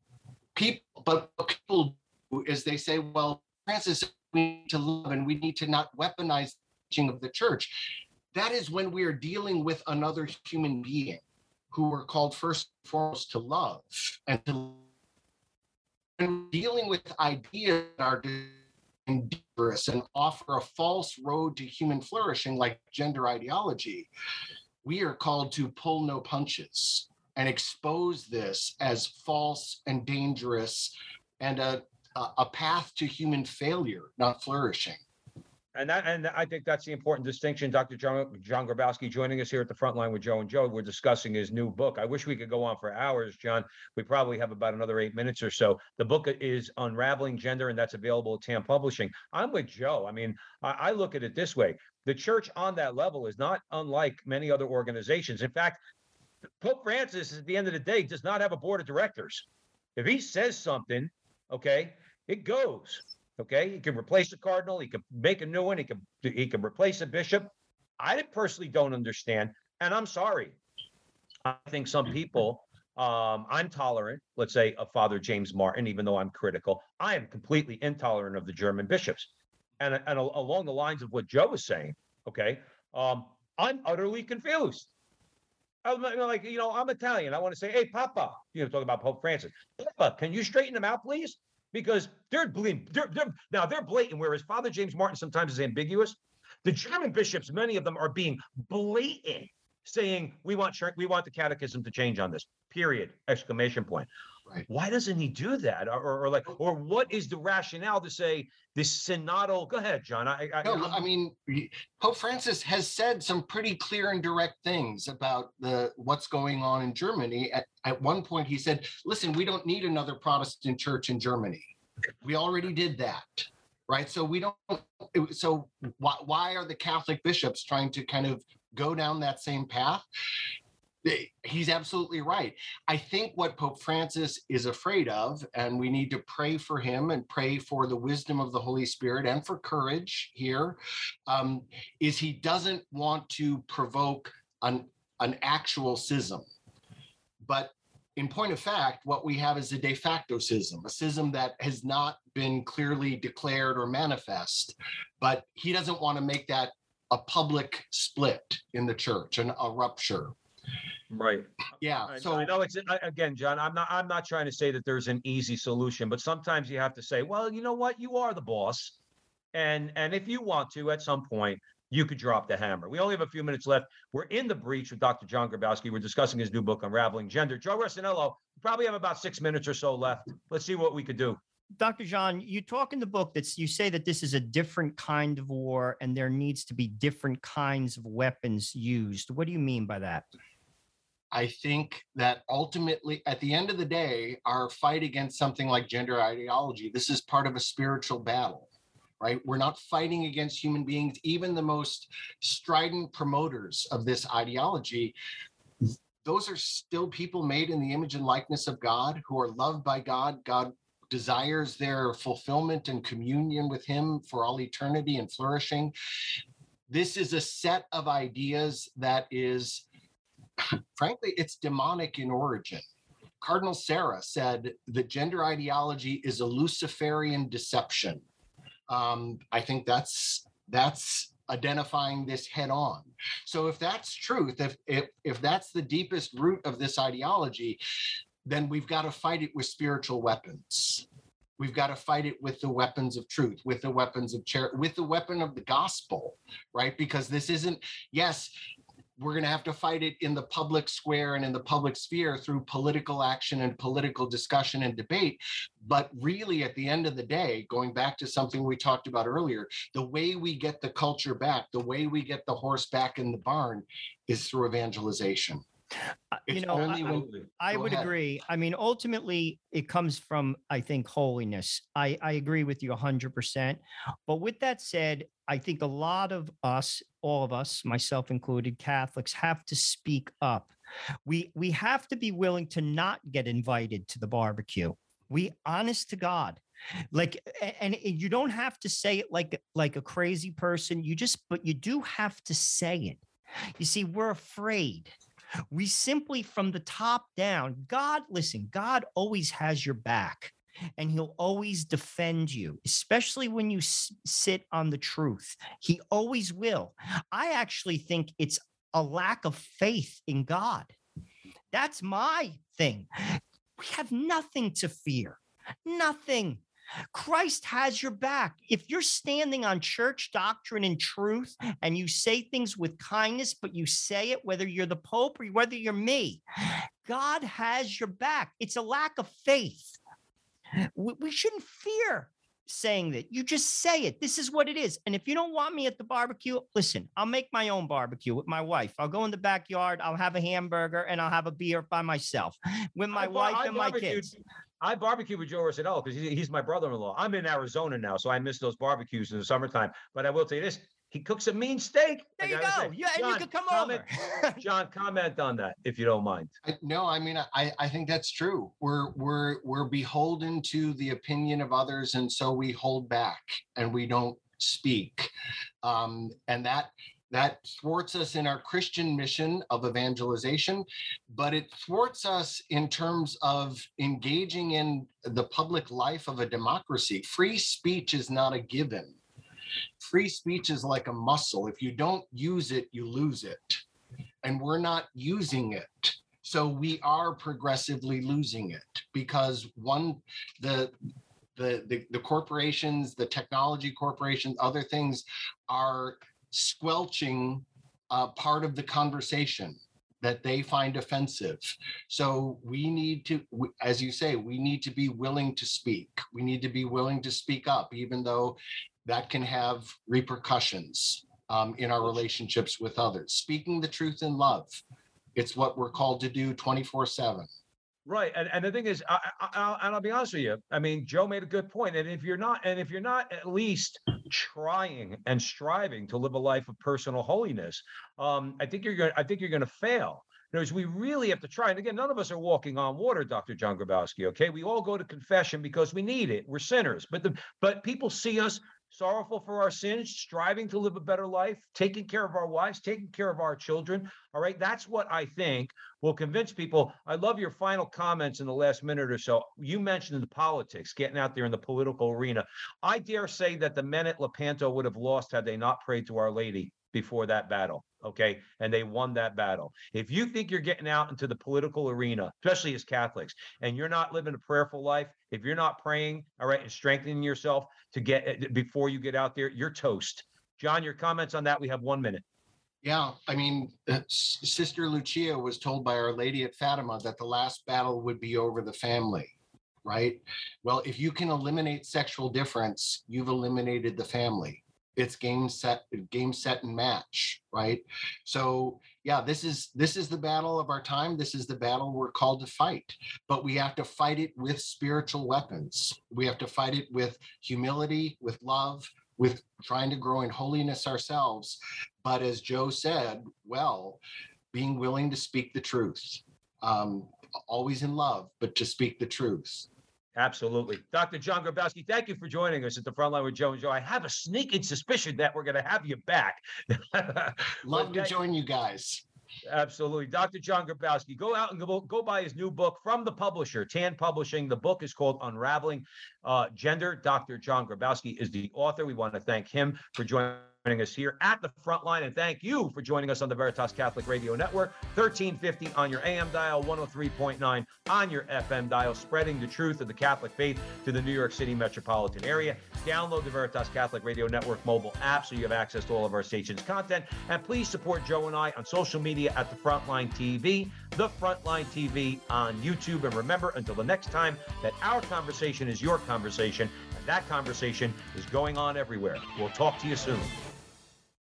people but people do is they say well francis we need to love and we need to not weaponize the teaching of the church. That is when we are dealing with another human being who are called first and foremost to love and to and dealing with ideas that are dangerous and offer a false road to human flourishing like gender ideology we are called to pull no punches and expose this as false and dangerous and a, a path to human failure, not flourishing. And that, and I think that's the important distinction. Dr. John, John Grabowski joining us here at the front line with Joe and Joe. We're discussing his new book. I wish we could go on for hours, John. We probably have about another eight minutes or so. The book is Unraveling Gender, and that's available at TAN Publishing. I'm with Joe. I mean, I, I look at it this way the church on that level is not unlike many other organizations. In fact, Pope Francis, at the end of the day, does not have a board of directors. If he says something, okay, it goes. Okay, he can replace a cardinal. He can make a new one. He can he can replace a bishop. I personally don't understand, and I'm sorry. I think some people. Um, I'm tolerant, let's say, of Father James Martin, even though I'm critical. I am completely intolerant of the German bishops, and and along the lines of what Joe was saying. Okay, um, I'm utterly confused. I'm like, you know, I'm Italian. I want to say, hey, Papa, you know, talking about Pope Francis. Papa, can you straighten them out, please? because they're blatant. They're, they're, now they're blatant, whereas Father James Martin sometimes is ambiguous. The German bishops, many of them are being blatant, saying we want we want the catechism to change on this. Period! Exclamation point. Right. Why doesn't he do that? Or, or, or, like, or what is the rationale to say this synodal? Go ahead, John. I, I, no, I mean, Pope Francis has said some pretty clear and direct things about the what's going on in Germany. At, at one point, he said, "Listen, we don't need another Protestant church in Germany. We already did that." Right. So we don't. So why, why are the Catholic bishops trying to kind of go down that same path? He's absolutely right. I think what Pope Francis is afraid of, and we need to pray for him and pray for the wisdom of the Holy Spirit and for courage here, um, is he doesn't want to provoke an, an actual schism. But in point of fact, what we have is a de facto schism, a schism that has not been clearly declared or manifest. But he doesn't want to make that a public split in the church and a rupture. Right. Yeah. So I know it's again, John. I'm not. I'm not trying to say that there's an easy solution, but sometimes you have to say, well, you know what, you are the boss, and and if you want to, at some point, you could drop the hammer. We only have a few minutes left. We're in the breach with Dr. John Grabowski. We're discussing his new book, Unraveling Gender. Joe Resinello, we probably have about six minutes or so left. Let's see what we could do. Dr. John, you talk in the book that you say that this is a different kind of war and there needs to be different kinds of weapons used. What do you mean by that? I think that ultimately, at the end of the day, our fight against something like gender ideology, this is part of a spiritual battle, right? We're not fighting against human beings. Even the most strident promoters of this ideology, those are still people made in the image and likeness of God who are loved by God. God desires their fulfillment and communion with Him for all eternity and flourishing. This is a set of ideas that is [LAUGHS] frankly, it's demonic in origin. Cardinal Sarah said that gender ideology is a Luciferian deception. Um, I think that's that's identifying this head on. So if that's truth, if if if that's the deepest root of this ideology, then we've got to fight it with spiritual weapons. We've got to fight it with the weapons of truth, with the weapons of charity, with the weapon of the gospel, right? Because this isn't, yes, we're going to have to fight it in the public square and in the public sphere through political action and political discussion and debate. But really, at the end of the day, going back to something we talked about earlier, the way we get the culture back, the way we get the horse back in the barn is through evangelization. Uh, you know, I, I would ahead. agree. I mean, ultimately, it comes from, I think, holiness. I, I agree with you 100%. But with that said, I think a lot of us, all of us, myself included, Catholics, have to speak up. We we have to be willing to not get invited to the barbecue. We honest to God. Like and you don't have to say it like like a crazy person. You just but you do have to say it. You see, we're afraid. We simply, from the top down, God, listen, God always has your back and he'll always defend you, especially when you s- sit on the truth. He always will. I actually think it's a lack of faith in God. That's my thing. We have nothing to fear, nothing. Christ has your back. If you're standing on church doctrine and truth and you say things with kindness, but you say it whether you're the Pope or whether you're me, God has your back. It's a lack of faith. We shouldn't fear saying that. You just say it. This is what it is. And if you don't want me at the barbecue, listen, I'll make my own barbecue with my wife. I'll go in the backyard, I'll have a hamburger, and I'll have a beer by myself [LAUGHS] with my I wife I and my kids. I barbecue with Joe Rossinello because he's my brother-in-law. I'm in Arizona now, so I miss those barbecues in the summertime. But I will tell you this: he cooks a mean steak. There you go. say. Yeah, and you John, could come comment- over. [LAUGHS] John, comment on that if you don't mind. I, no, I mean, I, I think that's true. We're, we're, we're beholden to the opinion of others. And so we hold back and we don't speak. Um, and that, that thwarts us in our Christian mission of evangelization, but it thwarts us in terms of engaging in the public life of a democracy. Free speech is not a given. Free speech is like a muscle. If you don't use it, you lose it and we're not using it. So we are progressively losing it because one, the the the, the corporations, the technology corporations, other things are squelching uh, part of the conversation that they find offensive. So we need to, as you say, we need to be willing to speak. We need to be willing to speak up, even though that can have repercussions um, in our relationships with others. Speaking the truth in love. It's what we're called to do 24 7. Right, and, and the thing is, I, I, I'll, and I'll be honest with you. I mean, Joe made a good point, and if you're not, and if you're not at least trying and striving to live a life of personal holiness, um, I think you're going. I think you're going to fail. Because we really have to try. And again, none of us are walking on water, Dr. John Grabowski. Okay, we all go to confession because we need it. We're sinners, but the but people see us sorrowful for our sins, striving to live a better life, taking care of our wives, taking care of our children. All right, that's what I think will convince people. I love your final comments in the last minute or so. You mentioned the politics, getting out there in the political arena. I dare say that the men at Lepanto would have lost had they not prayed to Our Lady before that battle. Okay. And they won that battle. If you think you're getting out into the political arena, especially as Catholics, and you're not living a prayerful life, if you're not praying, all right, and strengthening yourself to get eh, before you get out there, you're toast. John, your comments on that? We have one minute. Yeah, I mean, uh, Sister Lucia was told by Our Lady at Fatima that the last battle would be over the family, right? Well, if you can eliminate sexual difference, you've eliminated the family. It's game set, game set and match, right? So yeah, this is this is the battle of our time. This is the battle we're called to fight, but we have to fight it with spiritual weapons. We have to fight it with humility, with love, with trying to grow in holiness ourselves. But as Joe said, well, being willing to speak the truth, um, always in love, but to speak the truth. Absolutely. Dr. John Grabowski, thank you for joining us at the front line with Joe and Joe. I have a sneaking suspicion that we're going to have you back. [LAUGHS] Love to join you guys. Absolutely. Dr. John Grabowski, go out and go, go buy his new book from the publisher, Tan Publishing. The book is called Unraveling uh, Gender. Dr. John Grabowski is the author. We want to thank him for joining us here at the front line. And thank you for joining us on the Veritas Catholic Radio Network, 1350 on your AM dial, 103.9 on your FM dial, spreading the truth of the Catholic faith to the New York City metropolitan area. Download the Veritas Catholic Radio Network mobile app so you have access to all of our station's content. And please support Joe and I on social media at the Frontline TV, the Frontline TV on YouTube. And remember, until the next time, that our conversation is your conversation, and that conversation is going on everywhere. We'll talk to you soon.